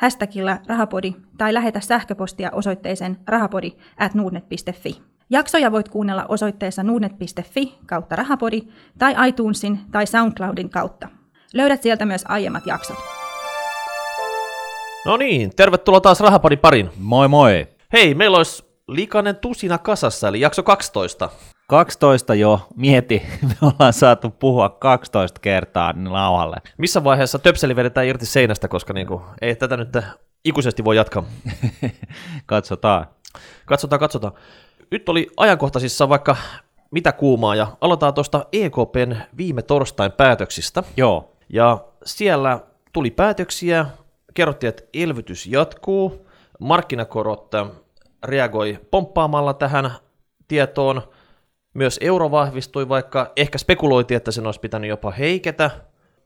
hashtagilla rahapodi tai lähetä sähköpostia osoitteeseen rahapodi at nuudnet.fi. Jaksoja voit kuunnella osoitteessa nuudnet.fi kautta rahapodi tai iTunesin tai SoundCloudin kautta. Löydät sieltä myös aiemmat jaksot. No niin, tervetuloa taas Rahapodin parin. Moi moi. Hei, meillä olisi likainen tusina kasassa, eli jakso 12. 12 jo, mieti, me ollaan saatu puhua 12 kertaa nauhalle. Missä vaiheessa töpseli vedetään irti seinästä, koska niinku, ei tätä nyt ikuisesti voi jatkaa. Katsotaan. Katsotaan, katsotaan. Nyt oli ajankohtaisissa vaikka mitä kuumaa, ja aloitetaan tuosta EKPn viime torstain päätöksistä. Joo, Ja siellä tuli päätöksiä, kerrottiin, että elvytys jatkuu, markkinakorot äh, reagoi pomppaamalla tähän tietoon, myös euro vahvistui, vaikka ehkä spekuloitiin, että sen olisi pitänyt jopa heiketä.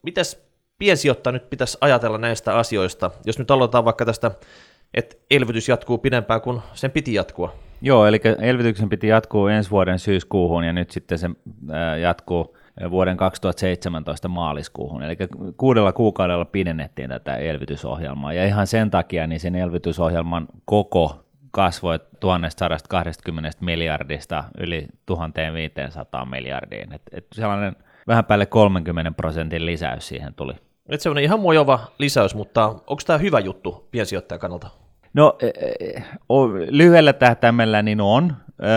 Mites piensijoittaja nyt pitäisi ajatella näistä asioista, jos nyt aloitetaan vaikka tästä, että elvytys jatkuu pidempään kuin sen piti jatkua? Joo, eli elvytyksen piti jatkuu ensi vuoden syyskuuhun ja nyt sitten se jatkuu vuoden 2017 maaliskuuhun. Eli kuudella kuukaudella pidennettiin tätä elvytysohjelmaa ja ihan sen takia niin sen elvytysohjelman koko kasvoi 1120 miljardista yli 1500 miljardiin. Et, et sellainen vähän päälle 30 prosentin lisäys siihen tuli. Nyt se on ihan mojova lisäys, mutta onko tämä hyvä juttu piensijoittajan kannalta? No e, e, lyhyellä tähtäimellä niin on,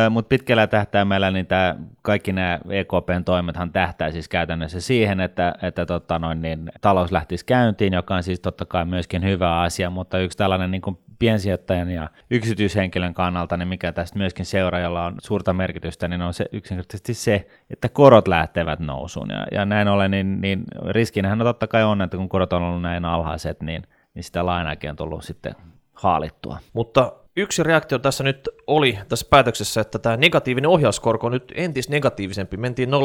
mutta pitkällä tähtäimellä niin tää, kaikki nämä EKPn toimethan tähtää siis käytännössä siihen, että, että tota noin, niin, talous lähtisi käyntiin, joka on siis totta kai myöskin hyvä asia, mutta yksi tällainen niin kuin piensijoittajan ja yksityishenkilön kannalta, niin mikä tästä myöskin seuraajalla on suurta merkitystä, niin on se yksinkertaisesti se, että korot lähtevät nousuun. Ja, ja näin ollen, niin, niin riskinähän on totta kai on, että kun korot on ollut näin alhaiset, niin, niin sitä lainaakin on tullut sitten haalittua. Mutta yksi reaktio tässä nyt oli tässä päätöksessä, että tämä negatiivinen ohjauskorko on nyt entis negatiivisempi. Mentiin 0,2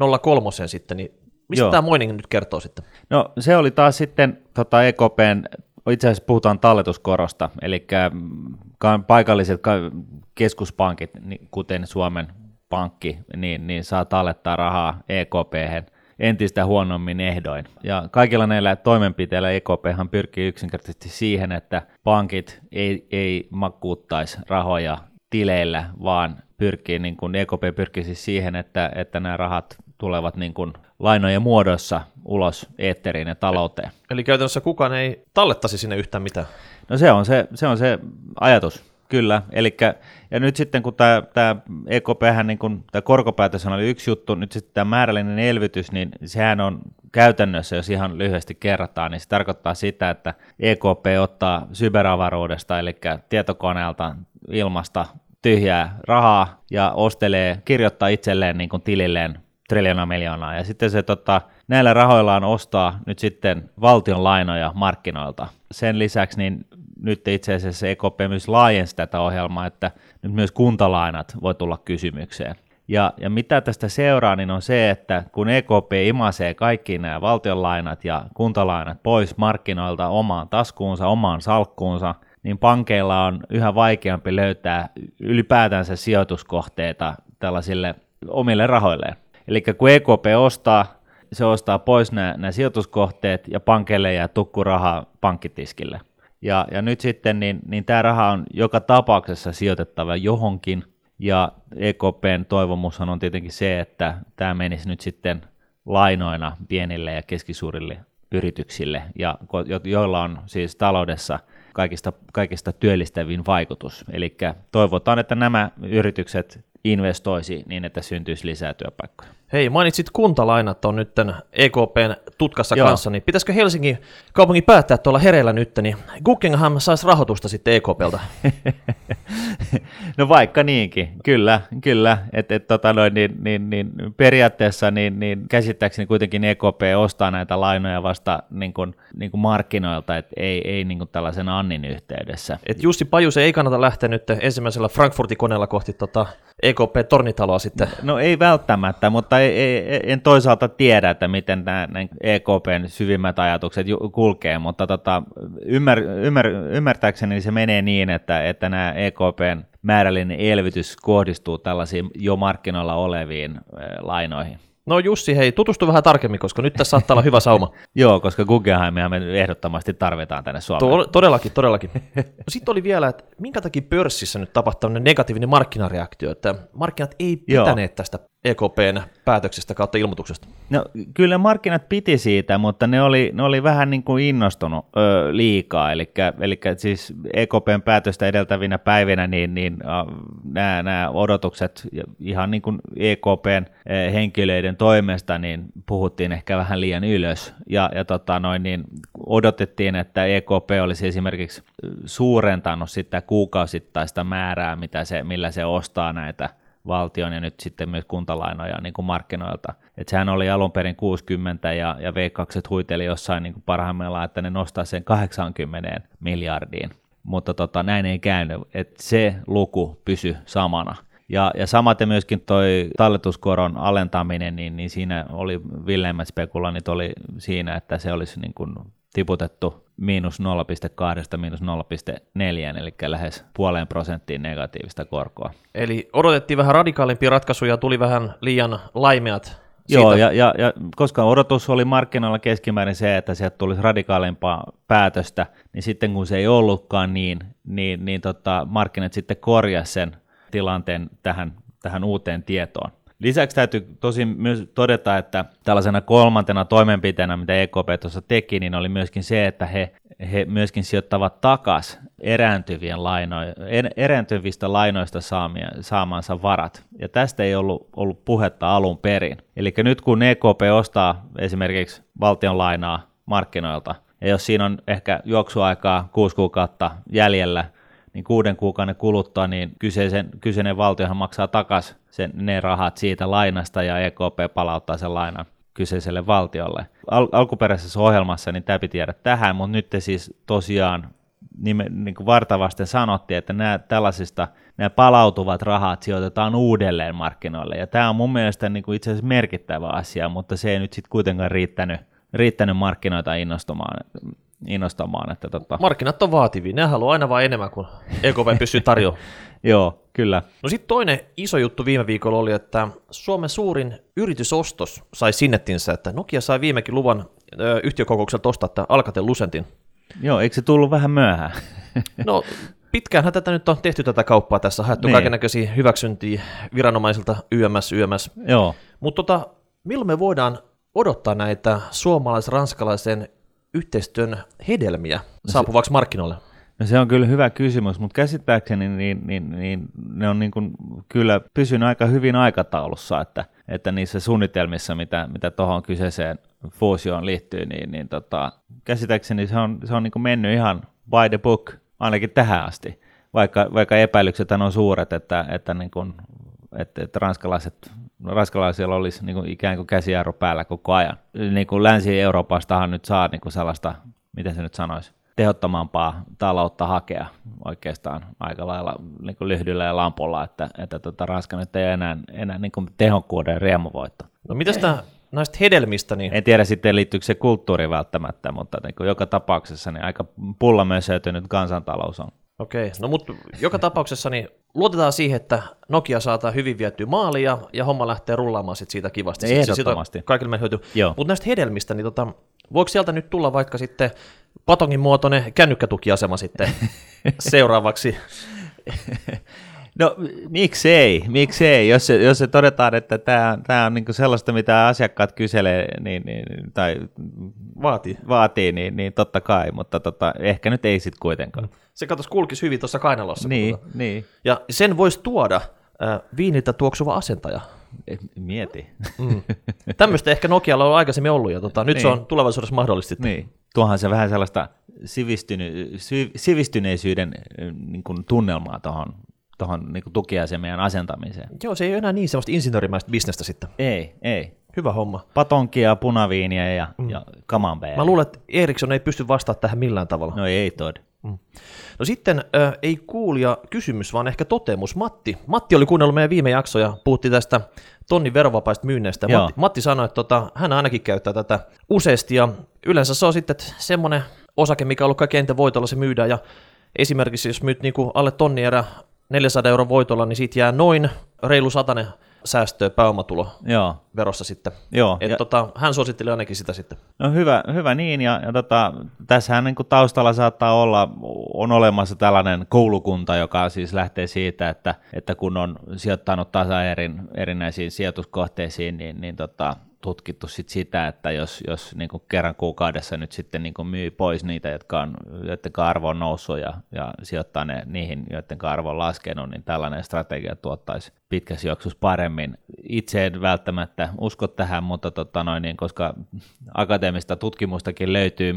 0,3 sitten, niin mistä Joo. tämä Moining nyt kertoo sitten? No se oli taas sitten tota EKPn, itse asiassa puhutaan talletuskorosta, eli mm, ka- paikalliset ka- keskuspankit, kuten Suomen pankki, niin, niin saa tallettaa rahaa ekp entistä huonommin ehdoin. Ja kaikilla näillä toimenpiteillä EKPhan pyrkii yksinkertaisesti siihen, että pankit ei, ei makuuttaisi rahoja tileillä, vaan pyrkii, niin kuin EKP pyrkii siis siihen, että, että nämä rahat tulevat niin kuin lainojen muodossa ulos eetteriin ja talouteen. Eli käytännössä kukaan ei tallettaisi sinne yhtään mitään. No se on se, se, on se ajatus, kyllä. Elikkä, ja nyt sitten kun tämä, tämä EKP, niin kun, tämä korkopäätös oli yksi juttu, nyt sitten tämä määrällinen elvytys, niin sehän on käytännössä, jos ihan lyhyesti kerrataan, niin se tarkoittaa sitä, että EKP ottaa cyberavaruudesta, eli tietokoneelta ilmasta tyhjää rahaa ja ostelee, kirjoittaa itselleen niin kuin tililleen triljoonaa miljoonaa. Ja sitten se tota, näillä rahoillaan ostaa nyt sitten valtion lainoja markkinoilta. Sen lisäksi niin nyt itse asiassa EKP myös laajensi tätä ohjelmaa, että nyt myös kuntalainat voi tulla kysymykseen. Ja, ja mitä tästä seuraa, niin on se, että kun EKP imasee kaikki nämä valtionlainat ja kuntalainat pois markkinoilta omaan taskuunsa, omaan salkkuunsa, niin pankeilla on yhä vaikeampi löytää ylipäätänsä sijoituskohteita tällaisille omille rahoilleen. Eli kun EKP ostaa, se ostaa pois nämä, sijoituskohteet ja pankeille jää tukkuraha pankkitiskille. Ja, ja nyt sitten niin, niin tämä raha on joka tapauksessa sijoitettava johonkin, ja EKPn toivomushan on tietenkin se, että tämä menisi nyt sitten lainoina pienille ja keskisuurille yrityksille, ja jo- joilla on siis taloudessa kaikista, kaikista työllistävin vaikutus. Eli toivotaan, että nämä yritykset investoisi niin, että syntyisi lisää työpaikkoja. Hei, mainitsit kuntalainat on nyt EKPn tutkassa Joo. kanssa, niin pitäisikö Helsingin kaupungin päättää tuolla hereillä nyt, niin Guggenheim saisi rahoitusta sitten EKPltä. No vaikka niinkin, kyllä, kyllä. Et, et, tota noin, niin, niin, niin, periaatteessa niin, niin käsittääkseni kuitenkin EKP ostaa näitä lainoja vasta niin kuin, niin kuin markkinoilta, et ei, ei niin kuin tällaisen Annin yhteydessä. Et Jussi Pajusen ei kannata lähteä nyt ensimmäisellä Frankfurtin koneella kohti tota EKP-tornitaloa sitten. No ei välttämättä, mutta ei, ei, en toisaalta tiedä, että miten nämä EKPn syvimmät ajatukset kulkee, mutta tota, ymmär, ymmär, ymmärtääkseni se menee niin, että, että nämä EKPn määrällinen elvytys kohdistuu tällaisiin jo markkinoilla oleviin eh, lainoihin. No Jussi, hei, tutustu vähän tarkemmin, koska nyt tässä saattaa olla hyvä sauma. Joo, koska Guggenheimia me ehdottomasti tarvitaan tänne Suomeen. To- todellakin, todellakin. Sitten oli vielä, että minkä takia pörssissä nyt tapahtui negatiivinen markkinareaktio, että markkinat ei Joo. pitäneet tästä EKPn päätöksestä kautta ilmoituksesta. No, kyllä markkinat piti siitä, mutta ne oli, ne oli vähän niin kuin innostunut ö, liikaa, eli, eli siis EKPn päätöstä edeltävinä päivinä, niin, niin nämä, nämä odotukset ihan niin kuin EKPn eh, henkilöiden toimesta, niin puhuttiin ehkä vähän liian ylös, ja, ja tota noin, niin odotettiin, että EKP olisi esimerkiksi suurentanut sitä kuukausittaista määrää, mitä se, millä se ostaa näitä valtion ja nyt sitten myös kuntalainoja niin kuin markkinoilta. Et sehän oli alun perin 60 ja, ja V2 huiteli jossain niin kuin parhaimmillaan, että ne nostaa sen 80 miljardiin. Mutta tota, näin ei käynyt, että se luku pysy samana. Ja, ja samaten myöskin toi talletuskoron alentaminen, niin, niin siinä oli villeimmät spekulanit oli siinä, että se olisi niin kuin tiputettu miinus 0,2 miinus 0,4, eli lähes puoleen prosenttiin negatiivista korkoa. Eli odotettiin vähän radikaalimpia ratkaisuja, tuli vähän liian laimeat Joo, siitä. ja, ja, ja koska odotus oli markkinoilla keskimäärin se, että sieltä tulisi radikaalimpaa päätöstä, niin sitten kun se ei ollutkaan niin, niin, niin tota, markkinat sitten korjasi sen tilanteen tähän, tähän uuteen tietoon. Lisäksi täytyy tosi myös todeta, että tällaisena kolmantena toimenpiteenä, mitä EKP tuossa teki, niin oli myöskin se, että he, he myöskin sijoittavat takas er- erääntyvistä lainoista saamia, saamansa varat. Ja tästä ei ollut, ollut puhetta alun perin. Eli nyt kun EKP ostaa esimerkiksi valtion lainaa markkinoilta, ja jos siinä on ehkä juoksuaikaa kuusi kuukautta jäljellä, niin kuuden kuukauden kuluttua niin kyseisen, kyseinen valtiohan maksaa takaisin sen, ne rahat siitä lainasta ja EKP palauttaa sen lainan kyseiselle valtiolle. Al- alkuperäisessä ohjelmassa niin tämä piti jäädä tähän, mutta nyt te siis tosiaan nime, niin kuin vartavasten sanottiin, että nämä tällaisista nämä palautuvat rahat sijoitetaan uudelleen markkinoille. Ja tämä on mun mielestä niin kuin itse asiassa merkittävä asia, mutta se ei nyt sitten kuitenkaan riittänyt, riittänyt markkinoita innostamaan. innostamaan että tota, Markkinat on vaativia, ne haluaa aina vaan enemmän kuin EKP pystyy tarjoamaan. joo, kyllä. No sitten toinen iso juttu viime viikolla oli, että Suomen suurin yritysostos sai sinnettinsä, että Nokia sai viimekin luvan ö, yhtiökokoukselta ostaa tämän Alcatel Lucentin. Joo, eikö se tullut vähän myöhään? No pitkäänhän tätä nyt on tehty tätä kauppaa tässä, haettu Niin. kaiken näköisiä hyväksyntiä viranomaisilta YMS, YMS. joo. Mutta tota, milloin me voidaan odottaa näitä suomalais-ranskalaisen yhteistyön hedelmiä saapuvaksi markkinoille? No se on kyllä hyvä kysymys, mutta käsittääkseni niin, niin, niin ne on niin kuin kyllä pysynyt aika hyvin aikataulussa, että, että niissä suunnitelmissa, mitä, mitä tuohon kyseiseen fuusioon liittyy, niin, niin tota, käsittääkseni se on, se on niin kuin mennyt ihan by the book ainakin tähän asti, vaikka, vaikka epäilykset on suuret, että, että, niin kuin, että, että ranskalaiset ranskalaisilla olisi niin kuin ikään kuin käsijarru päällä koko ajan. Niin kuin Länsi-Euroopastahan nyt saa niin kuin sellaista, miten se nyt sanoisi, tehottomampaa taloutta hakea oikeastaan aika lailla niin kuin lyhdyllä ja lampulla, että, että tota, Ranska nyt ei enää, enää niin kuin tehokkuuden riemuvoitto. No mitäs tää, näistä hedelmistä, niin En tiedä sitten liittyykö se kulttuuri välttämättä, mutta niin kuin joka tapauksessa niin aika pulla nyt kansantalous on. Okei, no mutta joka tapauksessa niin luotetaan siihen, että Nokia saataa hyvin vietyä maaliin ja, homma lähtee rullaamaan sit siitä kivasti. Ehdottomasti. Kaikille meidän hyötyy. Joo. Mutta näistä hedelmistä, niin tota, voiko sieltä nyt tulla vaikka sitten patongin muotoinen kännykkätukiasema sitten seuraavaksi? No miksei, miksei, jos se, jos se todetaan, että tämä, tämä on niinku sellaista, mitä asiakkaat kyselee niin, niin, tai Vaatii. vaatii, niin, niin totta kai, mutta tota, ehkä nyt ei sitten kuitenkaan. Se katos kulkisi hyvin tuossa kainalossa. Niin, tota- niin. Ja sen voisi tuoda äh, viiniltä tuoksuva asentaja. Et Mieti. Mm. Tämmöistä ehkä Nokialla on aikaisemmin ollut, ja tota, nyt se Niin. on tulevaisuudessa mahdollista. Niin. Tuohan se vähän sellaista sivistyny, sy, sivistyneisyyden niin kuin tunnelmaa tuohon tohon, niin tukiasemien asentamiseen. Joo, se ei ole enää niin semmoista insinöörimäistä bisnestä sitten. Ei, ei. Hyvä homma. Patonkia, punaviiniä ja, mm. ja kamambeja. Mä luulen, että Eriksson ei pysty vastaamaan tähän millään tavalla. No ei tod. No sitten äh, ei kuulija kysymys, vaan ehkä totemus. Matti, Matti oli kuunnellut meidän viime jaksoja, puhuttiin tästä tonnin verovapaista myynneistä. Joo. Matti, Matti sanoi, että tota, hän ainakin käyttää tätä useasti ja yleensä se on sitten semmoinen osake, mikä on ollut kaikkein eniten voitolla, se myydään ja esimerkiksi jos myyt niin alle tonni erä 400 euron voitolla, niin siitä jää noin reilu satanen säästöä pääomatulo Joo, verossa sitten. joo. Et Ja, tota, hän suositteli ainakin sitä sitten. no hyvä, hyvä niin, ja, ja tota, tässähän niin taustalla saattaa olla, on olemassa tällainen koulukunta, joka siis lähtee siitä, että, että kun on sijoittanut tasaerin erinäisiin sijoituskohteisiin, niin, niin tota, tutkittu sit sitä, että jos, jos niin kuin kerran kuukaudessa nyt sitten niin kuin myy pois niitä, jotka on, joiden arvo on noussut ja, ja sijoittaa ne niihin, joiden arvo on laskenut, niin tällainen strategia tuottaisi pitkässä juoksussa paremmin. Itse en välttämättä usko tähän, mutta tota noin, niin, koska akateemista tutkimustakin löytyy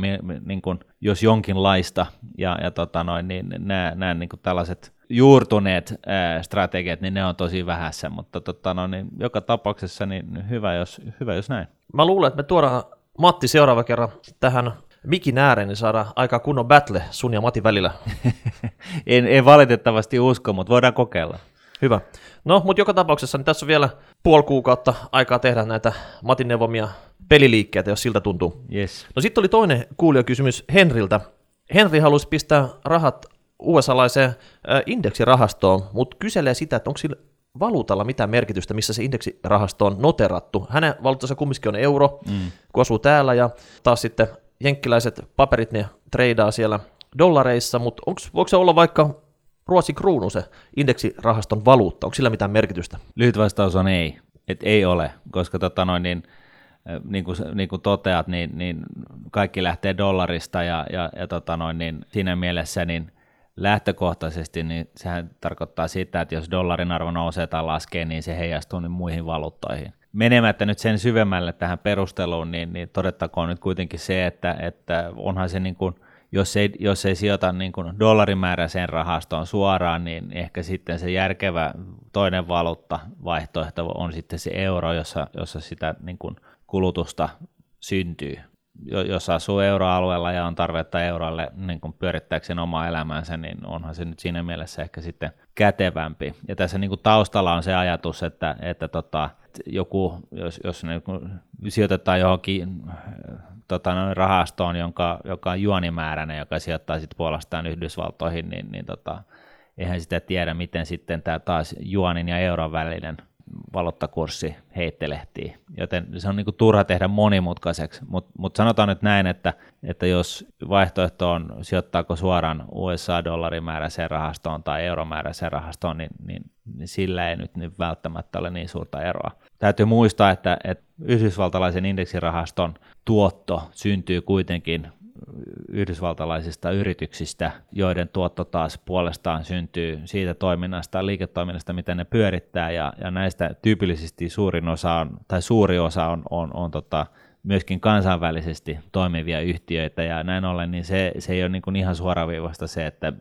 niin kuin, jos jonkinlaista, ja, ja tota noin, niin nämä, nämä niin kuin tällaiset juurtuneet strategiat, niin ne on tosi vähässä, mutta tota, no, niin joka tapauksessa niin hyvä, jos, hyvä, jos näin. Mä luulen, että me tuodaan Matti seuraava kerran tähän mikin ääreen, niin saadaan aika kunnon battle sun ja Matin välillä. en, en valitettavasti usko, mutta voidaan kokeilla. Hyvä. No, mutta joka tapauksessa niin tässä on vielä puoli kuukautta aikaa tehdä näitä Matin neuvomia peliliikkeitä, jos siltä tuntuu. Yes. No sitten oli toinen kuulijakysymys Henriltä. Henri halusi pistää rahat USA-laiseen indeksirahastoon, mutta kyselee sitä, että onko sillä valuutalla mitään merkitystä, missä se indeksirahasto on noterattu. Hänen valuuttansa kumminkin on euro, mm. kun asuu täällä, ja taas sitten jenkkiläiset paperit, ne treidaa siellä dollareissa, mutta onks, voiko se olla vaikka Ruotsin kruunu se indeksirahaston valuutta? Onko sillä mitään merkitystä? Lyhyt vastaus on ei. Et ei ole, koska tota noin, niin, niin, kuin, niin kuin toteat, niin, niin kaikki lähtee dollarista ja, ja, ja tota noin, niin siinä mielessä niin lähtökohtaisesti niin sehän tarkoittaa sitä, että jos dollarin arvo nousee tai laskee, niin se heijastuu niin muihin valuuttoihin. Menemättä nyt sen syvemmälle tähän perusteluun, niin, niin todettakoon nyt kuitenkin se, että, että onhan se niin kuin, jos ei, jos ei sijoita niin kuin dollarimääräiseen rahastoon suoraan, niin ehkä sitten se järkevä toinen valuutta vaihtoehto on sitten se euro, jossa, jossa sitä niin kuin kulutusta syntyy. Jo- Jos asuu euroalueella ja on tarvetta eurolle niin kuin pyörittääkseen omaa elämäänsä, niin onhan se nyt siinä mielessä ehkä sitten kätevämpi. Ja tässä niin taustalla on se ajatus, että, että tota, joku, jos, jos niin sijoitetaan johonkin tota, rahastoon, jonka, joka on juonimääräinen, joka sijoittaa sitten puolestaan Yhdysvaltoihin, niin, niin tota, eihän sitä tiedä, miten sitten tämä taas juonin ja euron välinen valuuttakurssi heittelehtii. Joten se on niinku turha tehdä monimutkaiseksi, mutta mut sanotaan nyt näin, että, että jos vaihtoehto on sijoittaako suoraan USA-dollarimääräiseen rahastoon tai euromääräiseen rahastoon, niin, niin, niin sillä ei nyt niin välttämättä ole niin suurta eroa. Täytyy muistaa, että, että yhdysvaltalaisen indeksirahaston tuotto syntyy kuitenkin yhdysvaltalaisista yrityksistä, joiden tuotto taas puolestaan syntyy siitä toiminnasta, liiketoiminnasta, mitä ne pyörittää, ja, ja näistä tyypillisesti suurin osa on, tai suuri osa on, on, on tota, myöskin kansainvälisesti toimivia yhtiöitä, ja näin ollen niin se, se ei ole niin kuin ihan suoraviivasta se, että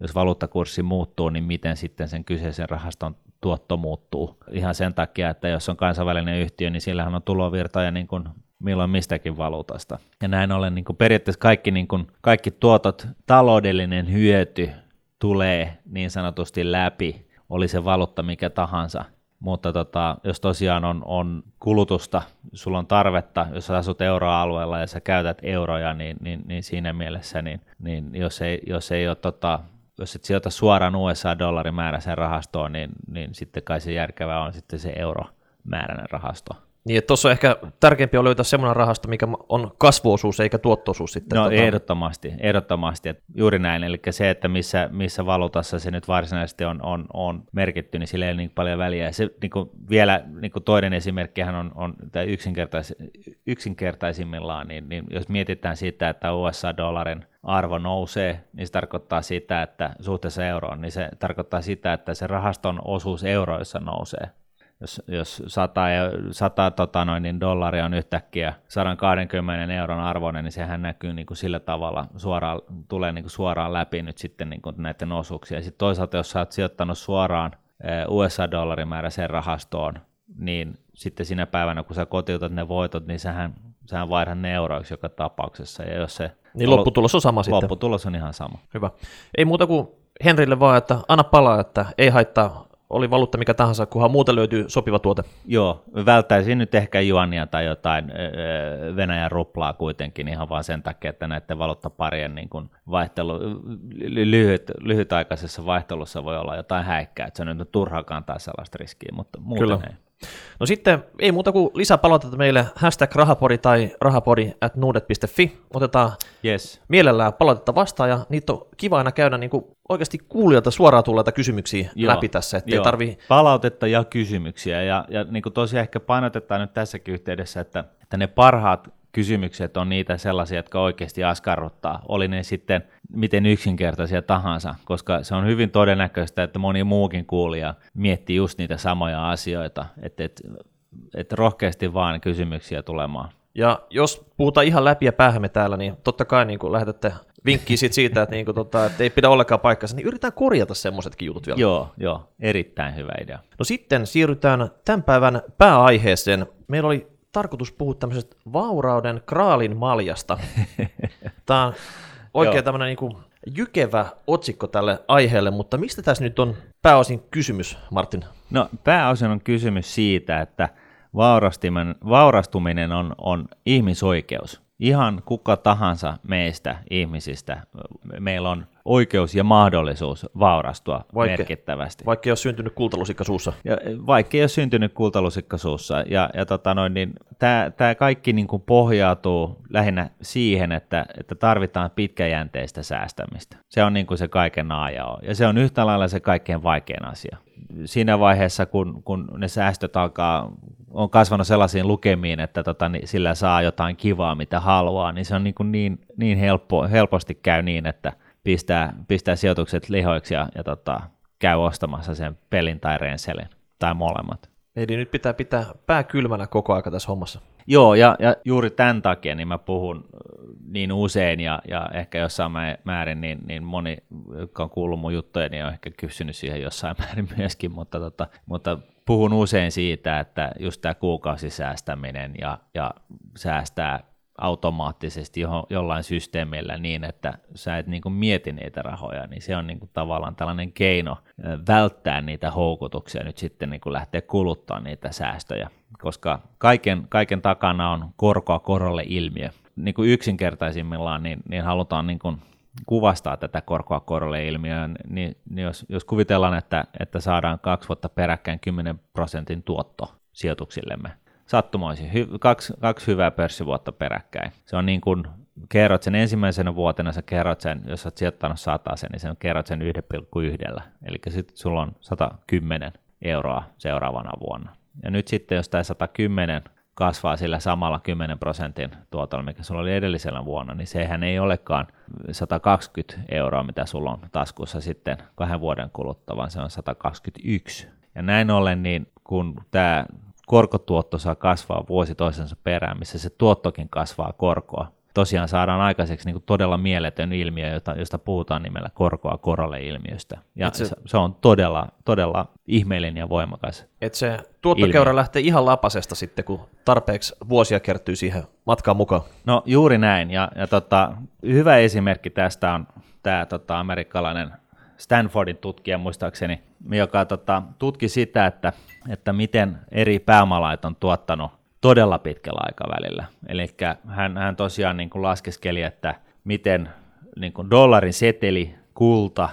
jos valuuttakurssi muuttuu, niin miten sitten sen kyseisen rahaston tuotto muuttuu. Ihan sen takia, että jos on kansainvälinen yhtiö, niin sillähän on tulovirtoja niin kuin milloin mistäkin valuutasta. Ja näin ollen niin kuin periaatteessa kaikki, niin kuin, kaikki tuotot, taloudellinen hyöty tulee niin sanotusti läpi, oli se valuutta mikä tahansa. Mutta tota, jos tosiaan on, on kulutusta, sulla on tarvetta, jos sä asut euroalueella ja sä käytät euroja, niin, niin, niin siinä mielessä, niin, niin jos, ei, jos ei ole tota, jos et sijoita suoraan USA-dollarimääräiseen rahastoon, niin, niin sitten kai se järkevää on sitten se euromääräinen rahasto. Niin, että tuossa on ehkä tärkeämpi on löytää semmoinen rahasto, mikä on kasvuosuus eikä tuottoisuus sitten. No tota, ehdottomasti, ehdottomasti, että juuri näin, eli se, että missä, missä valuutassa se nyt varsinaisesti on, on, on merkitty, niin sillä ei ole niin paljon väliä. Ja se niin kuin vielä niin kuin toinen esimerkkihän on, on tämä yksinkertais, yksinkertaisimmillaan, niin, niin jos mietitään sitä, että USA-dollarin arvo nousee, niin se tarkoittaa sitä, että suhteessa euroon, niin se tarkoittaa sitä, että se rahaston osuus euroissa nousee jos, jos 100, 100 tota noin, niin dollaria on yhtäkkiä 120 euron arvoinen, niin sehän näkyy niin kuin sillä tavalla, suoraan, tulee niin kuin suoraan läpi nyt sitten niin kuin näiden osuuksia. Sitten toisaalta, jos sä oot sijoittanut suoraan eh, USA-dollarimääräiseen rahastoon, niin sitten sinä päivänä, kun sä kotiutat ne voitot, niin sähän, sähän vaihdat ne euroiksi joka tapauksessa. Ja jos se Niin lopputulos on sama sitten. lopputulos on ihan sama. Hyvä. Ei muuta kuin Henrille vaan, että anna palaa, että ei haittaa, oli valuutta mikä tahansa, kunhan muuten löytyy sopiva tuote. Joo, välttäisin nyt ehkä juania tai jotain Venäjän ruplaa kuitenkin ihan vaan sen takia, että näiden valuuttaparien niin kuin vaihtelu, lyhyt, lyhytaikaisessa vaihtelussa voi olla jotain häikkää, että se on nyt turhaa kantaa sellaista riskiä, mutta muuten Kyllä. ei. No sitten ei muuta kuin lisää palautetta meille hashtag rahapori tai rahapori at nuudet.fi. Otetaan Yes. mielellään palautetta vastaan ja niitä on kiva aina käydä niin kuin oikeasti kuulijoilta suoraan tulleita kysymyksiä Joo. läpi tässä, ettei Joo. tarvi Palautetta ja kysymyksiä, ja, ja niin kuin tosiaan ehkä painotetaan nyt tässäkin yhteydessä, että, että ne parhaat kysymykset on niitä sellaisia, jotka oikeasti askarruttaa, oli ne sitten miten yksinkertaisia tahansa, koska se on hyvin todennäköistä, että moni muukin kuulija miettii just niitä samoja asioita, että et, et rohkeasti vaan kysymyksiä tulemaan. Ja jos puhutaan ihan läpi ja päähämme täällä, niin totta kai niin kuin lähetätte vinkkiä siitä, siitä että, niin kuin, tota, että ei pidä ollenkaan paikkansa, niin yritetään korjata semmoisetkin jutut vielä. Joo, joo, erittäin hyvä idea. No sitten siirrytään tämän päivän pääaiheeseen. Meillä oli tarkoitus puhua tämmöisestä vaurauden kraalin maljasta. Tämä on oikein tämmöinen niin kuin jykevä otsikko tälle aiheelle, mutta mistä tässä nyt on pääosin kysymys, Martin? No pääosin on kysymys siitä, että vaurastuminen, vaurastuminen on, on ihmisoikeus. Ihan kuka tahansa meistä ihmisistä, meillä on oikeus ja mahdollisuus vaurastua Vaikka- merkittävästi. Vaikka ei ole syntynyt kultalusikka suussa. Ja vaikka ei ole syntynyt kultalusikka suussa. Ja, ja tota noin, niin tämä kaikki niin kuin pohjautuu lähinnä siihen, että, että tarvitaan pitkäjänteistä säästämistä. Se on niin kuin se kaiken A ja O. Ja se on yhtä lailla se kaikkein vaikein asia. Siinä vaiheessa, kun, kun ne säästöt alkaa, on kasvanut sellaisiin lukemiin, että tota, niin sillä saa jotain kivaa, mitä haluaa, niin se on niin, kuin niin, niin helppo, helposti käy niin, että pistää, pistää sijoitukset lihoiksi ja, ja tota, käy ostamassa sen pelin tai renselin tai molemmat. Eli nyt pitää pitää pää kylmänä koko aika tässä hommassa. Joo, ja, ja juuri tämän takia niin mä puhun niin usein ja, ja ehkä jossain mä- määrin, niin, niin moni, joka on kuullut mun juttuja, niin on ehkä kysynyt siihen jossain määrin myöskin, mutta, tota, mutta puhun usein siitä, että just tämä kuukausisäästäminen ja, ja säästää automaattisesti jo, jollain systeemillä niin, että sä et niin kuin mieti niitä rahoja, niin se on niin kuin tavallaan tällainen keino välttää niitä houkutuksia nyt sitten niin kuin lähteä kuluttaa niitä säästöjä, koska kaiken, kaiken takana on korkoa korolle ilmiö. Niin kuin yksinkertaisimmillaan niin, niin halutaan niin kuin kuvastaa tätä korkoa korolle ilmiöä, niin, niin jos, jos kuvitellaan, että, että saadaan kaksi vuotta peräkkäin 10 prosentin tuotto sijoituksillemme, sattumoisin, hy, kaksi, kaksi hyvää pörssivuotta peräkkäin. Se on niin kuin, kerrot sen ensimmäisenä vuotena, sä kerrot sen, jos olet sijoittanut 100 sen, niin sen kerrot sen 1,1. Eli sitten sulla on 110 euroa seuraavana vuonna. Ja nyt sitten, jos tämä 110 kasvaa sillä samalla 10 prosentin tuotolla, mikä sulla oli edellisellä vuonna, niin sehän ei olekaan 120 euroa, mitä sulla on taskussa sitten kahden vuoden kuluttua, vaan se on 121. Ja näin ollen, niin kun tämä korkotuotto saa kasvaa vuosi toisensa perään, missä se tuottokin kasvaa korkoa, tosiaan saadaan aikaiseksi niin kuin todella mieletön ilmiö, jota, josta puhutaan nimellä korkoa korolle ilmiöstä. Ja Et se- se, on todella, todella ihmeellinen ja voimakas. Että se tuottokäyrä lähtee ihan lapasesta sitten, kun tarpeeksi vuosia kertyy siihen matkaan mukaan. No juuri näin, ja, ja tota, hyvä esimerkki tästä on tämä tota, amerikkalainen Stanfordin tutkija muistaakseni, joka tota, tutki sitä, että, että miten eri pääomalait on tuottanut todella pitkällä aikavälillä. Eli hän, hän tosiaan niin kuin laskeskeli, että miten niin kuin dollarin seteli, kulta,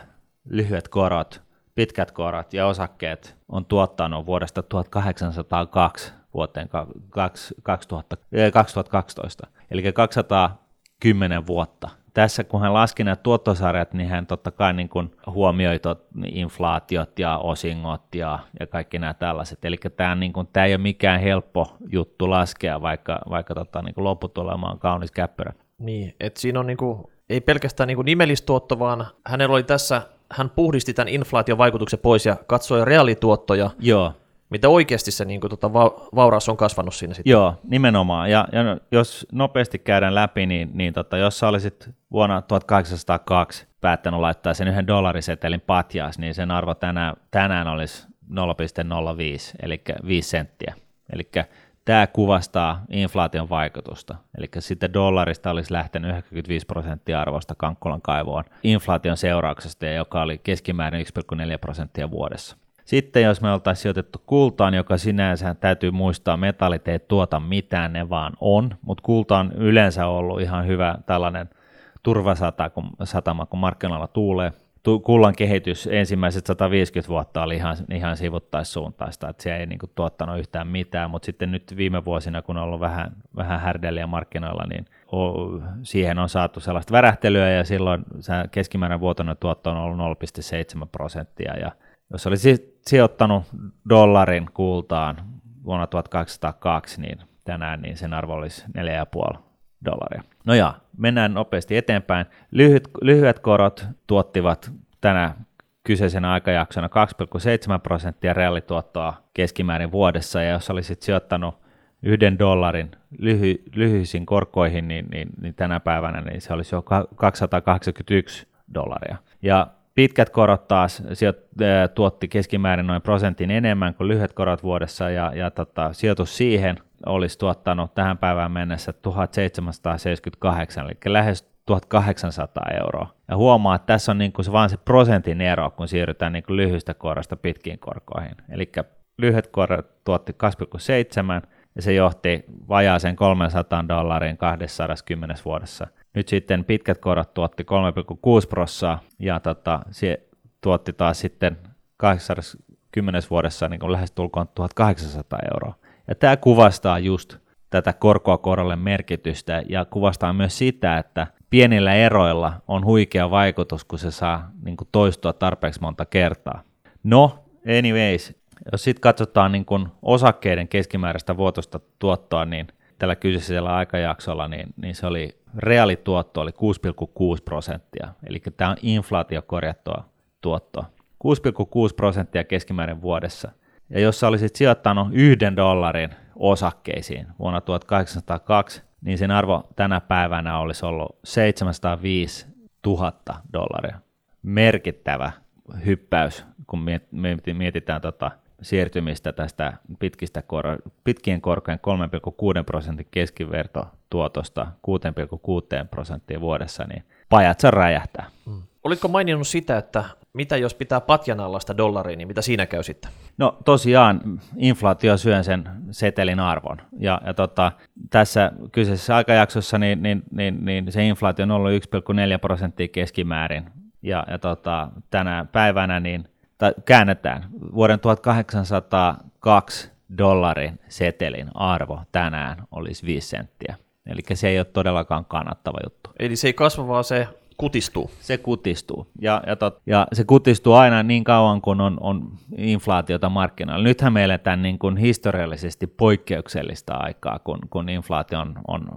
lyhyet korot, pitkät korot ja osakkeet on tuottanut vuodesta 1802 vuoteen ka- kaks- 2000, eh, 2012, eli 210 vuotta. Tässä kun hän laski nämä tuottosarjat, niin hän totta kai niin kuin huomioi tot, inflaatiot ja osingot ja, ja kaikki nämä tällaiset. Eli tämä, niin kuin, tämä ei ole mikään helppo juttu laskea, vaikka, vaikka tota, niin kuin lopputulema on kaunis käppyrä. Niin, että siinä on niinku, ei pelkästään niinku nimellistuotto, vaan hänellä oli tässä, hän puhdisti tämän inflaation vaikutuksen pois ja katsoi reaalituottoja, Joo, mitä oikeasti se niinku, tota, va- vauraus on kasvanut siinä sitten. Joo, nimenomaan. Ja, ja jos nopeasti käydään läpi, niin, niin tota, jos sä olisit vuonna 1802 päättänyt laittaa sen yhden dollarisetelin patjaas, niin sen arvo tänään, tänään olisi 0,05, eli 5 senttiä. Eli tämä kuvastaa inflaation vaikutusta. Eli sitten dollarista olisi lähtenyt 95 prosenttia arvosta Kankkulan kaivoon inflaation seurauksesta, joka oli keskimäärin 1,4 prosenttia vuodessa. Sitten jos me oltaisiin sijoitettu kultaan, joka sinänsä täytyy muistaa, metallit ei tuota mitään, ne vaan on, mutta kulta on yleensä ollut ihan hyvä tällainen turvasata, kun, markkinoilla tuulee. Tu- Kullan kehitys ensimmäiset 150 vuotta oli ihan, ihan sivuttaissuuntaista, että se ei niin kuin, tuottanut yhtään mitään, mutta sitten nyt viime vuosina, kun on ollut vähän, vähän härdeliä markkinoilla, niin siihen on saatu sellaista värähtelyä ja silloin keskimääräinen vuotoinen tuotto on ollut 0,7 prosenttia. Ja jos olisi sijoittanut dollarin kultaan vuonna 1202, niin tänään niin sen arvo olisi 4,5 dollaria. No ja, mennään nopeasti eteenpäin. Lyhyt, lyhyet korot tuottivat tänä kyseisenä aikajaksona 2,7 prosenttia reaalituottoa keskimäärin vuodessa, ja jos olisit sijoittanut yhden dollarin lyhy, lyhyisiin korkoihin, niin, niin, niin tänä päivänä niin se olisi jo 281 dollaria. Ja Pitkät korot taas sijo- tuotti keskimäärin noin prosentin enemmän kuin lyhyet korot vuodessa ja, ja tota, sijoitus siihen olisi tuottanut tähän päivään mennessä 1778, eli lähes 1800 euroa. Ja huomaa, että tässä on niin kuin se vain se prosentin ero, kun siirrytään niin kuin lyhyistä korosta pitkiin korkoihin. Eli lyhyet korot tuotti 2,7 ja se johti vajaaseen 300 dollariin 210 vuodessa. Nyt sitten pitkät korot tuotti 3,6 prossaa ja tota, se tuotti taas sitten 810 vuodessa niin kuin lähes tulkoon 1800 euroa. Ja tämä kuvastaa just tätä korkoa korolle merkitystä ja kuvastaa myös sitä, että pienillä eroilla on huikea vaikutus, kun se saa niin kuin toistua tarpeeksi monta kertaa. No, anyways, jos sitten katsotaan niin kuin osakkeiden keskimääräistä vuotosta tuottoa, niin tällä kyseisellä aikajaksolla, niin, niin se oli, reaalituotto oli 6,6 prosenttia, eli tämä on inflaatiokorjattua tuottoa. 6,6 prosenttia keskimäärin vuodessa. Ja jos sä olisit sijoittanut yhden dollarin osakkeisiin vuonna 1802, niin sen arvo tänä päivänä olisi ollut 705 000 dollaria. Merkittävä hyppäys, kun mietitään tota siirtymistä tästä pitkistä kor- pitkien korkojen 3,6 prosentin keskivertotuotosta 6,6 prosenttia vuodessa, niin pajatsa räjähtää. Mm. Olitko maininnut sitä, että mitä jos pitää patjan alla sitä dollaria, niin mitä siinä käy sitten? No tosiaan inflaatio syö sen setelin arvon. Ja, ja tota, tässä kyseisessä aikajaksossa niin, niin, niin, niin se inflaatio on ollut 1,4 prosenttia keskimäärin. Ja, ja tota, tänä päivänä niin tai käännetään, vuoden 1802 dollarin setelin arvo tänään olisi 5 senttiä. Eli se ei ole todellakaan kannattava juttu. Eli se ei kasva, vaan se kutistuu. Se kutistuu. Ja, ja, tot, ja se kutistuu aina niin kauan, kun on, on inflaatiota markkinoilla. Nythän me eletään niin kuin historiallisesti poikkeuksellista aikaa, kun, kun inflaatio on, on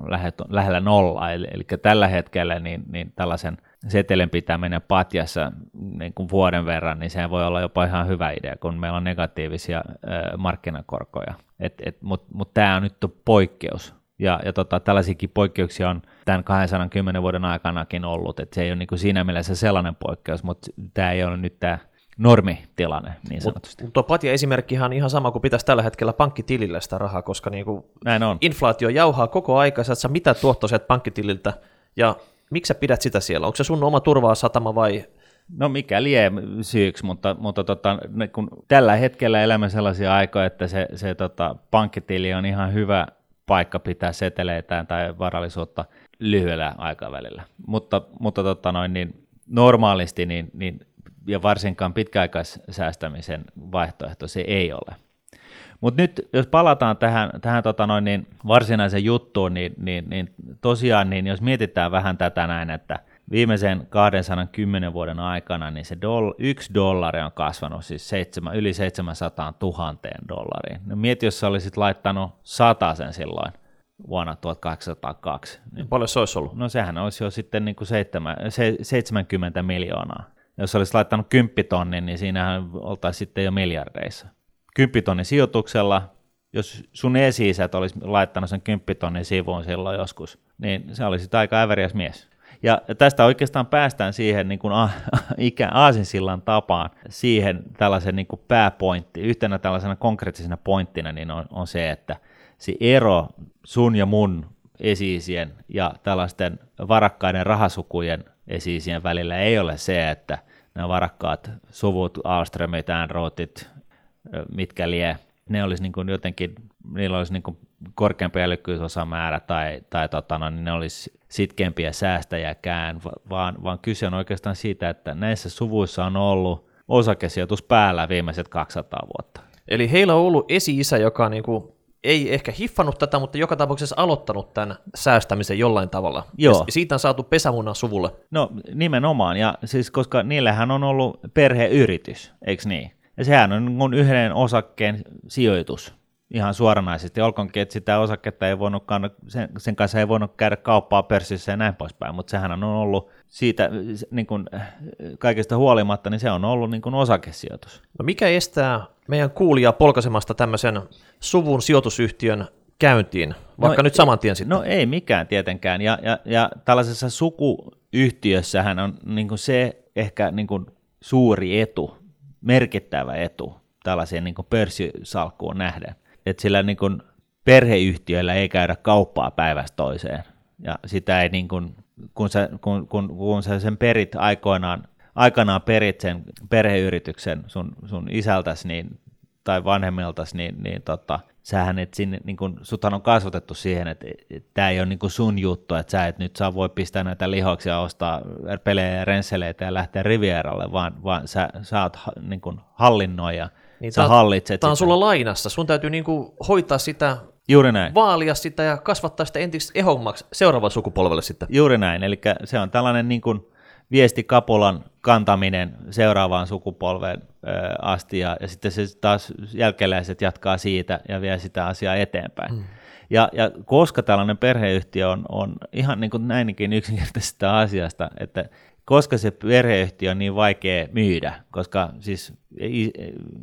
lähellä nollaa. Eli, eli tällä hetkellä niin, niin tällaisen – setelin pitää mennä patjassa niin kuin vuoden verran, niin se voi olla jopa ihan hyvä idea, kun meillä on negatiivisia ö, markkinakorkoja. Mutta mut tämä on nyt poikkeus. Ja, ja tota, tällaisiakin poikkeuksia on tämän 210 vuoden aikanakin ollut, että se ei ole niin kuin siinä mielessä sellainen poikkeus, mutta tämä ei ole nyt tämä normitilanne niin sanotusti. Mutta tuo patja esimerkkihan on ihan sama kuin pitäisi tällä hetkellä pankkitilillä sitä rahaa, koska niinku Näin on. inflaatio jauhaa koko aika, sä et saa mitä tuottoa pankkitililtä, ja miksi sä pidät sitä siellä? Onko se sun oma turvaa satama vai No mikä lie syyksi, mutta, mutta tota, kun tällä hetkellä elämme sellaisia aikoja, että se, se tota, pankkitili on ihan hyvä paikka pitää seteleitään tai varallisuutta lyhyellä aikavälillä. Mutta, mutta tota noin, niin normaalisti niin, niin, ja varsinkaan pitkäaikaissäästämisen vaihtoehto se ei ole. Mutta nyt jos palataan tähän, tähän tota noin, niin varsinaiseen juttuun, niin, niin, niin tosiaan niin jos mietitään vähän tätä näin, että viimeisen 210 vuoden aikana niin se doll, yksi dollari on kasvanut siis seitsemän, yli 700 000 dollariin. No mieti, jos sä olisit laittanut sen silloin vuonna 1802. Niin, Paljon se olisi ollut? no sehän olisi jo sitten niin kuin seitsemän, se, 70 miljoonaa. Jos olisi laittanut 10 tonnin, niin siinähän oltaisiin sitten jo miljardeissa. 10 tonnin sijoituksella, jos sun esi olisi laittanut sen 10 tonnin sivuun silloin joskus, niin se olisi aika äveriäs mies. Ja tästä oikeastaan päästään siihen niin kuin a, ikä, aasinsillan tapaan, siihen tällaisen niin kuin pääpointti, yhtenä tällaisena konkreettisena pointtina niin on, on se, että se ero sun ja mun esiisien ja tällaisten varakkaiden rahasukujen esiisien välillä ei ole se, että nämä varakkaat suvut, Alströmit, Äänrootit, mitkä lie, ne olisi niin kuin jotenkin, niillä olisi niin kuin korkeampi älykkyysosamäärä tai, tai tota, no, niin ne olisi sitkeämpiä säästäjäkään, vaan, vaan kyse on oikeastaan siitä, että näissä suvuissa on ollut osakesijoitus päällä viimeiset 200 vuotta. Eli heillä on ollut esi-isä, joka niin kuin ei ehkä hiffannut tätä, mutta joka tapauksessa aloittanut tämän säästämisen jollain tavalla. Joo. Ja siitä on saatu pesämunan suvulle. No nimenomaan, ja siis koska niillähän on ollut perheyritys, eikö niin? Ja sehän on mun yhden osakkeen sijoitus ihan suoranaisesti. Olkoonkin, että sitä osaketta ei voinut, sen, sen kanssa ei voinut käydä kauppaa pörssissä ja näin poispäin, mutta sehän on ollut siitä niin kuin, kaikesta huolimatta, niin se on ollut niin kuin osakesijoitus. No mikä estää meidän kuulijaa polkaisemasta tämmöisen suvun sijoitusyhtiön käyntiin, vaikka no, nyt saman tien sitten? No ei mikään tietenkään, ja, ja, ja tällaisessa sukuyhtiössähän on niin kuin se ehkä niin kuin suuri etu, merkittävä etu tällaiseen niin pörssisalkkuun nähden, että sillä niin kuin perheyhtiöillä ei käydä kauppaa päivästä toiseen, ja sitä ei niin kuin, kun, sä, kun, kun, kun sä sen perit aikoinaan, aikanaan perit sen perheyrityksen sun, sun isältäsi niin, tai vanhemmiltasi, niin, niin tota, sähän et sinne, niin kun, suthan on kasvatettu siihen, että, tämä ei ole niin sun juttu, että sä et nyt saa voi pistää näitä lihoksia, ostaa pelejä ja rensseleitä ja lähteä Rivieralle, vaan, vaan sä, sä oot niin kuin hallinnoija, Niin sä tää- hallitset Tämä on sitä. sulla lainassa. Sun täytyy niinku hoitaa sitä, Juuri näin. vaalia sitä ja kasvattaa sitä entistä ehommaksi seuraavalle sukupolvelle sitten. Juuri näin, eli se on tällainen niin kuin viestikapulan kantaminen seuraavaan sukupolveen asti, ja, ja sitten se taas jälkeläiset jatkaa siitä ja vie sitä asiaa eteenpäin. Mm. Ja, ja koska tällainen perheyhtiö on, on ihan niin kuin näinkin yksinkertaisesta asiasta, että koska se perheyhtiö on niin vaikea myydä, koska siis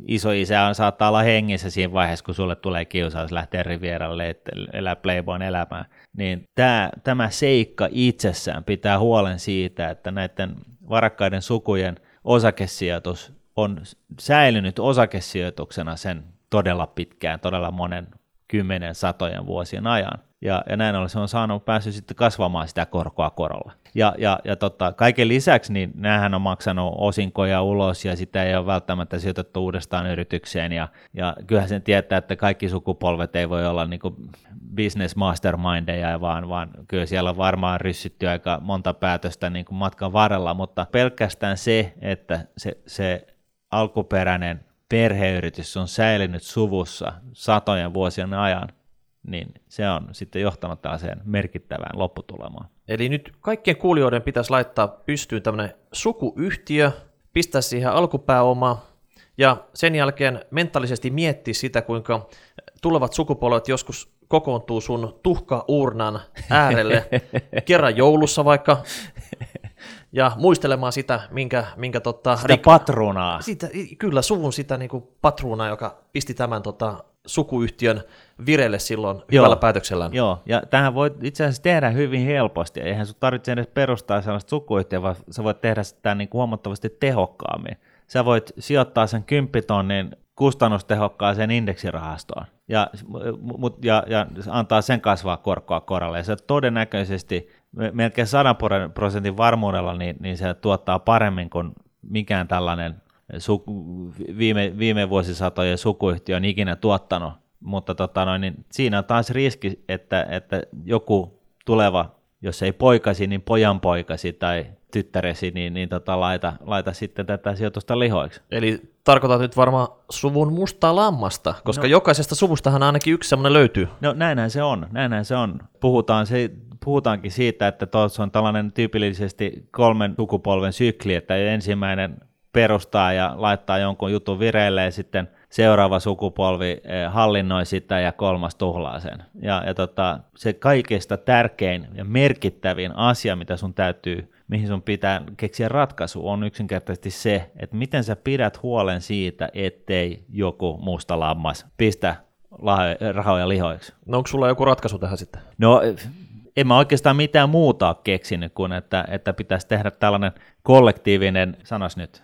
isoisä on, saattaa olla hengissä siinä vaiheessa, kun sulle tulee kiusaus lähteä Rivieralle, että elää Playboyn elämää, niin tämä, tämä seikka itsessään pitää huolen siitä, että näiden varakkaiden sukujen osakesijoitus on säilynyt osakesijoituksena sen todella pitkään, todella monen kymmenen, satojen vuosien ajan. Ja, ja näin ollen se on saanut päässyt sitten kasvamaan sitä korkoa korolla. Ja, ja, ja tota, kaiken lisäksi niin näähän on maksanut osinkoja ulos ja sitä ei ole välttämättä sijoitettu uudestaan yritykseen. Ja, ja kyllähän sen tietää, että kaikki sukupolvet ei voi olla niin business mastermindeja, vaan, vaan kyllä siellä on varmaan ryssytty aika monta päätöstä niin kuin matkan varrella, mutta pelkästään se, että se, se alkuperäinen perheyritys on säilynyt suvussa satojen vuosien ajan, niin se on sitten johtanut tällaiseen merkittävään lopputulemaan. Eli nyt kaikkien kuulijoiden pitäisi laittaa pystyyn tämmöinen sukuyhtiö, pistää siihen alkupääoma ja sen jälkeen mentaalisesti miettiä sitä, kuinka tulevat sukupolvet joskus kokoontuu sun tuhkauurnan äärelle kerran joulussa vaikka ja muistelemaan sitä, minkä, minkä tota, Sitä patronaa. sitä, kyllä suvun sitä niin kuin patruunaa, joka pisti tämän tota, sukuyhtiön vireille silloin Joo. hyvällä päätöksellään. Joo, ja tähän voit itse asiassa tehdä hyvin helposti. Eihän sun tarvitse edes perustaa sellaista sukuyhtiöä, vaan sä voit tehdä sitä niin kuin huomattavasti tehokkaammin. Sä voit sijoittaa sen 10 tonnin kustannustehokkaaseen indeksirahastoon ja, mut, ja, ja antaa sen kasvaa korkoa koralle. Ja se todennäköisesti me- melkein 100 prosentin varmuudella niin, niin se tuottaa paremmin kuin mikään tällainen suku, viime, viime vuosisatojen sukuyhtiö on ikinä tuottanut. Mutta tota noin, niin siinä on taas riski, että, että joku tuleva, jos ei poikasi, niin pojan poikasi tai tyttäresi, niin, niin tota, laita, laita sitten tätä sijoitusta lihoiksi. Eli tarkoitat nyt varmaan suvun mustaa lammasta, koska no. jokaisesta suvustahan ainakin yksi semmoinen löytyy. No näinhän se on, näinhän se on. Puhutaan se, puhutaankin siitä, että tuossa on tällainen tyypillisesti kolmen sukupolven sykli, että ensimmäinen perustaa ja laittaa jonkun jutun vireille ja sitten seuraava sukupolvi eh, hallinnoi sitä ja kolmas tuhlaa sen. Ja, ja tota, se kaikista tärkein ja merkittävin asia, mitä sun täytyy, mihin sun pitää keksiä ratkaisu, on yksinkertaisesti se, että miten sä pidät huolen siitä, ettei joku musta lammas pistä rahoja lihoiksi. No onko sulla joku ratkaisu tähän sitten? No en mä oikeastaan mitään muuta ole keksinyt kuin, että, että pitäisi tehdä tällainen kollektiivinen, sanas nyt,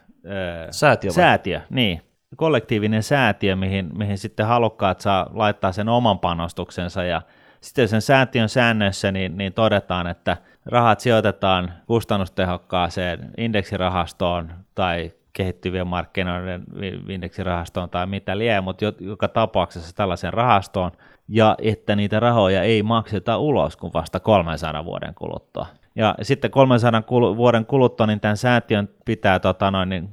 Säätiö vai? Säätiö, niin. Kollektiivinen säätiö, mihin, mihin sitten halukkaat saa laittaa sen oman panostuksensa ja sitten sen säätiön säännöissä niin, niin todetaan, että rahat sijoitetaan kustannustehokkaaseen indeksirahastoon tai kehittyvien markkinoiden indeksirahastoon tai mitä lie, mutta joka tapauksessa tällaisen rahastoon, ja että niitä rahoja ei makseta ulos kuin vasta 300 vuoden kuluttua. Ja sitten 300 vuoden kuluttua niin tämän säätiön pitää tota noin, niin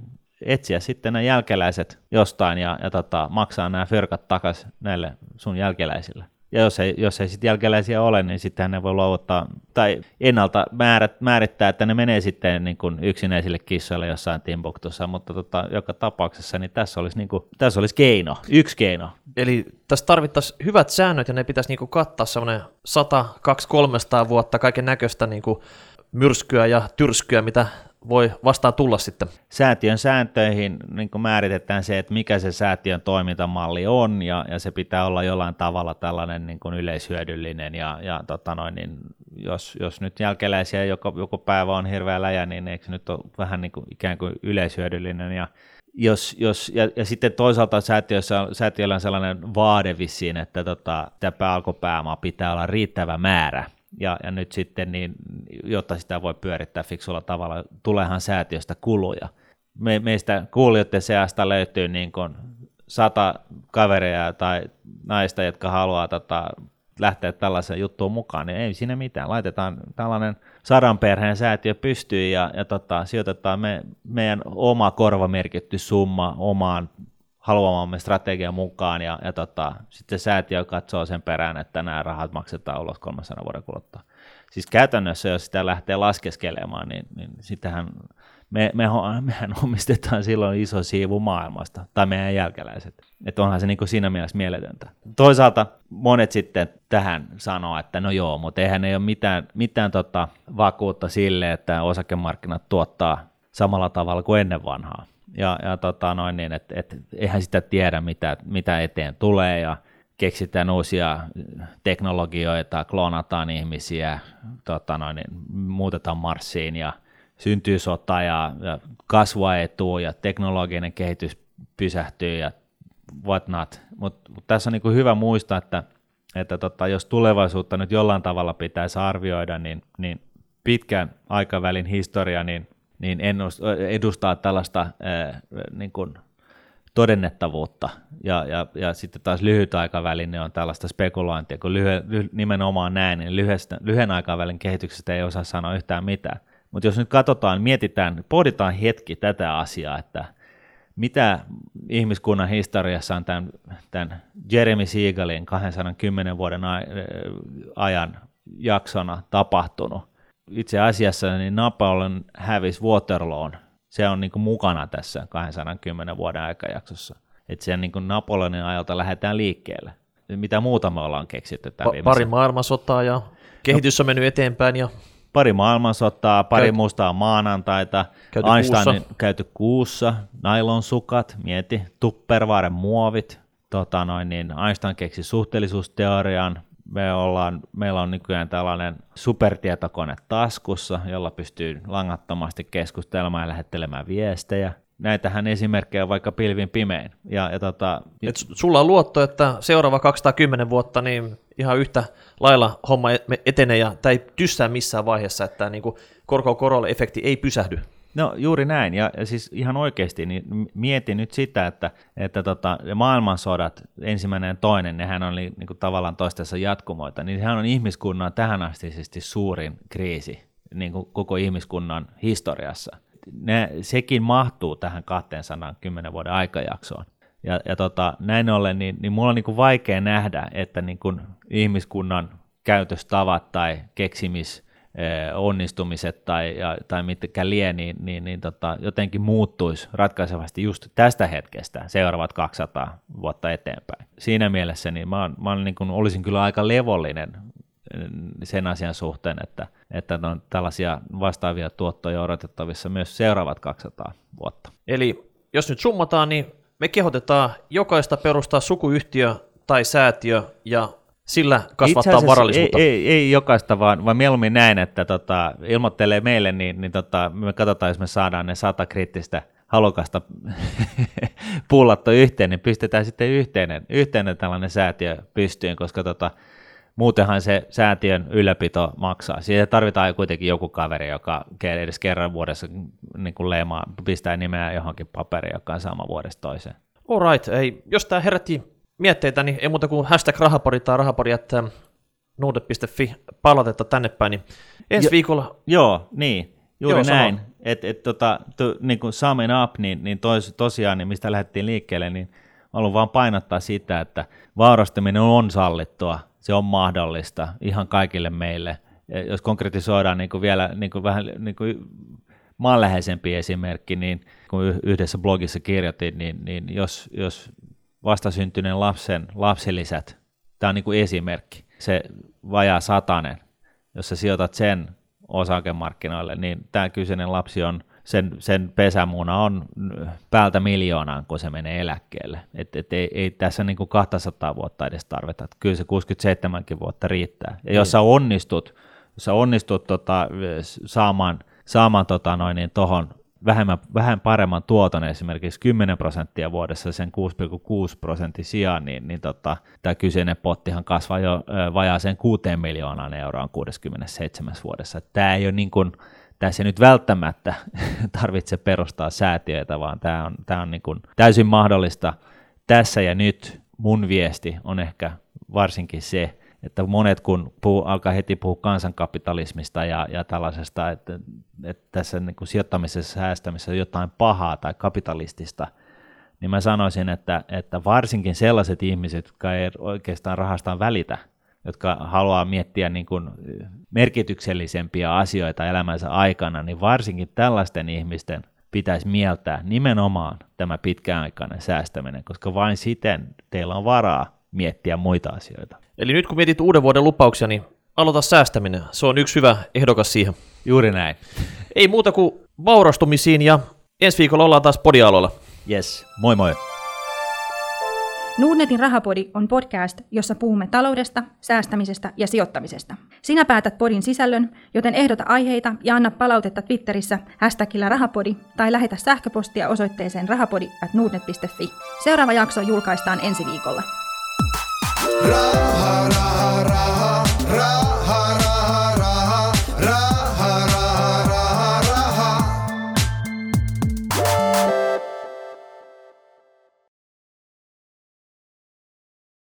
etsiä sitten nämä jälkeläiset jostain ja, ja tota, maksaa nämä fyrkat takaisin näille sun jälkeläisille. Ja jos ei, jos ei sitten jälkeläisiä ole, niin sitten ne voi luovuttaa tai ennalta määrät, määrittää, että ne menee sitten niin kuin yksinäisille kissoille jossain Timbuktussa, mutta tota, joka tapauksessa niin tässä olisi, niin kuin, tässä olisi keino, yksi keino. Eli tässä tarvittaisiin hyvät säännöt ja ne pitäisi niin kuin kattaa semmoinen 100, 200, 300 vuotta kaiken näköistä niin myrskyä ja tyrskyä, mitä voi vastaan tulla sitten. Säätiön sääntöihin niin määritetään se, että mikä se säätiön toimintamalli on, ja, ja se pitää olla jollain tavalla tällainen niin kuin yleishyödyllinen, ja, ja tota noin, niin jos, jos nyt jälkeläisiä joku, joku päivä on hirveä läjä, niin eikö se nyt ole vähän niin kuin ikään kuin yleishyödyllinen, ja jos, jos, ja, ja sitten toisaalta säätiössä, säätiöllä on sellainen vaade vissiin, että tota, tämä alkupääoma pitää olla riittävä määrä, ja, ja nyt sitten, niin, jotta sitä voi pyörittää fiksulla tavalla, tuleehan säätiöstä kuluja. Me, meistä kuulijoiden seasta löytyy niin kuin sata kaveria tai naista, jotka haluaa tota, lähteä tällaisen juttuun mukaan, niin ei siinä mitään. Laitetaan tällainen sadan perheen säätiö pystyyn ja, ja tota, sijoitetaan me, meidän oma korvamerkitty summa omaan haluamamme strategian mukaan ja, ja tota, sitten säätiö katsoo sen perään, että nämä rahat maksetaan ulos 300 vuoden kuluttua. Siis käytännössä, jos sitä lähtee laskeskelemaan, niin, niin sitähän me, me, mehän omistetaan silloin iso siivu maailmasta, tai meidän jälkeläiset. Että onhan se niin kuin siinä mielessä mieletöntä. Toisaalta monet sitten tähän sanoo, että no joo, mutta eihän ei ole mitään, mitään tota vakuutta sille, että osakemarkkinat tuottaa samalla tavalla kuin ennen vanhaa ja, ja tota noin niin, että et, eihän sitä tiedä, mitä, mitä eteen tulee, ja keksitään uusia teknologioita, kloonataan ihmisiä, tota noin, niin, muutetaan Marsiin, ja syntyy sota, ja, ja kasvua etuu, ja teknologinen kehitys pysähtyy, ja whatnot. Mutta mut tässä on niinku hyvä muistaa, että, että tota, jos tulevaisuutta nyt jollain tavalla pitäisi arvioida, niin, niin pitkän aikavälin historia, niin niin edustaa tällaista ää, niin kuin todennettavuutta. Ja, ja, ja sitten taas lyhyt aikavälin ne on tällaista spekulointia, kun lyhy, ly, nimenomaan näin, niin lyhyestä, lyhyen aikavälin kehityksestä ei osaa sanoa yhtään mitään. Mutta jos nyt katsotaan, mietitään, pohditaan hetki tätä asiaa, että mitä ihmiskunnan historiassa on tämän, tämän Jeremy Siegelin 210 vuoden ajan jaksona tapahtunut, itse asiassa niin Napoleon hävisi Waterloon. Se on niin kuin mukana tässä 210 vuoden aikajaksossa. Että sen niin kuin Napoleonin ajalta lähdetään liikkeelle. Mitä muuta me ollaan keksitty pa- Pari maailmansotaa ja kehitys on mennyt eteenpäin. Ja... Pari maailmansotaa, pari Käyt... mustaa maanantaita, käyty Einsteinin kuussa. käyty kuussa, nylon sukat, mieti, tupperwaren muovit, tota noin, niin Einstein keksi suhteellisuusteorian, me ollaan, meillä on nykyään tällainen supertietokone taskussa, jolla pystyy langattomasti keskustelemaan ja lähettelemään viestejä. Näitähän esimerkkejä on vaikka pilvin pimein. Ja, ja tota, Et sulla on luotto, että seuraava 210 vuotta niin ihan yhtä lailla homma e- etenee ja tämä ei tyssää missään vaiheessa, että niin korko korolle efekti ei pysähdy. No juuri näin, ja, siis ihan oikeasti niin mietin nyt sitä, että, että tota, maailmansodat, ensimmäinen ja toinen, nehän on niin kuin tavallaan toistensa jatkumoita, niin sehän on ihmiskunnan tähänastisesti suurin kriisi niin kuin koko ihmiskunnan historiassa. Ne, sekin mahtuu tähän 210 vuoden aikajaksoon. Ja, ja tota, näin ollen, niin, niin mulla on niin kuin vaikea nähdä, että niin kuin ihmiskunnan käytöstavat tai keksimis onnistumiset tai, ja, tai mitkä lie, niin, niin, niin tota, jotenkin muuttuisi ratkaisevasti just tästä hetkestä seuraavat 200 vuotta eteenpäin. Siinä mielessä niin mä, mä niin kuin, olisin kyllä aika levollinen sen asian suhteen, että, että on tällaisia vastaavia tuottoja odotettavissa myös seuraavat 200 vuotta. Eli jos nyt summataan, niin me kehotetaan jokaista perustaa sukuyhtiö tai säätiö ja sillä kasvattaa varallisuutta. Ei, ei, ei jokaista, vaan, vaan mieluummin näin, että tota, ilmoittelee meille, niin, niin tota, me katsotaan, jos me saadaan ne sata kriittistä halukasta pullattua yhteen, niin pistetään sitten yhteinen, yhteinen tällainen säätiö pystyyn, koska tota, muutenhan se säätiön ylläpito maksaa. Siihen tarvitaan kuitenkin joku kaveri, joka edes kerran vuodessa niin kuin leimaa, pistää nimeä johonkin paperiin, joka on sama vuodesta toiseen. All right. Ei, jos tämä herätti mietteitä, niin ei muuta kuin hashtag rahapori tai rahapori, että nuude.fi palautetta tänne päin, niin ensi jo, viikolla... Joo, niin, juuri joo, näin. Että et, tota, to, niin kuin summing up, niin, niin tos, tosiaan, niin mistä lähdettiin liikkeelle, niin haluan vaan painottaa sitä, että vaurastaminen on sallittua, se on mahdollista ihan kaikille meille. Ja jos konkretisoidaan niin kuin vielä niin kuin vähän niin kuin maanläheisempi esimerkki, niin kun yhdessä blogissa kirjoitin, niin, niin jos, jos vastasyntyneen lapsen lapsilisät, tämä on niin kuin esimerkki, se vajaa satanen, jos sä sijoitat sen osakemarkkinoille, niin tämä kyseinen lapsi on, sen, sen pesämuuna on päältä miljoonaan, kun se menee eläkkeelle. Et, et ei, ei tässä niin kuin 200 vuotta edes tarvita, että kyllä se 67 vuotta riittää. Ja jos sä onnistut, jos sä onnistut tota, saamaan, saamaan tota noin, niin tohon vähemmän, vähän paremman tuoton, esimerkiksi 10 prosenttia vuodessa sen 6,6 prosentin sijaan, niin, niin tota, tämä kyseinen pottihan kasvaa jo vajaaseen 6 miljoonaan euroon 67 vuodessa. Tämä ei ole niin kuin, tässä ei nyt välttämättä tarvitse perustaa säätiöitä, vaan tämä on, tämä on niin kuin täysin mahdollista tässä ja nyt. Mun viesti on ehkä varsinkin se, että monet kun puhuu, alkaa heti puhua kansankapitalismista ja, ja tällaisesta, että, että tässä niin kuin sijoittamisessa säästämisessä on jotain pahaa tai kapitalistista, niin mä sanoisin, että, että varsinkin sellaiset ihmiset, jotka ei oikeastaan rahastaan välitä, jotka haluaa miettiä niin kuin merkityksellisempiä asioita elämänsä aikana, niin varsinkin tällaisten ihmisten pitäisi mieltää nimenomaan tämä pitkäaikainen säästäminen, koska vain siten teillä on varaa miettiä muita asioita. Eli nyt kun mietit uuden vuoden lupauksia, niin aloita säästäminen. Se on yksi hyvä ehdokas siihen. Juuri näin. Ei muuta kuin vaurastumisiin ja ensi viikolla ollaan taas podialoilla. Yes, moi moi. Nuudnetin rahapodi on podcast, jossa puhumme taloudesta, säästämisestä ja sijoittamisesta. Sinä päätät podin sisällön, joten ehdota aiheita ja anna palautetta Twitterissä hashtagillä rahapodi tai lähetä sähköpostia osoitteeseen rahapodi at Seuraava jakso julkaistaan ensi viikolla raha, raha, raha, raha.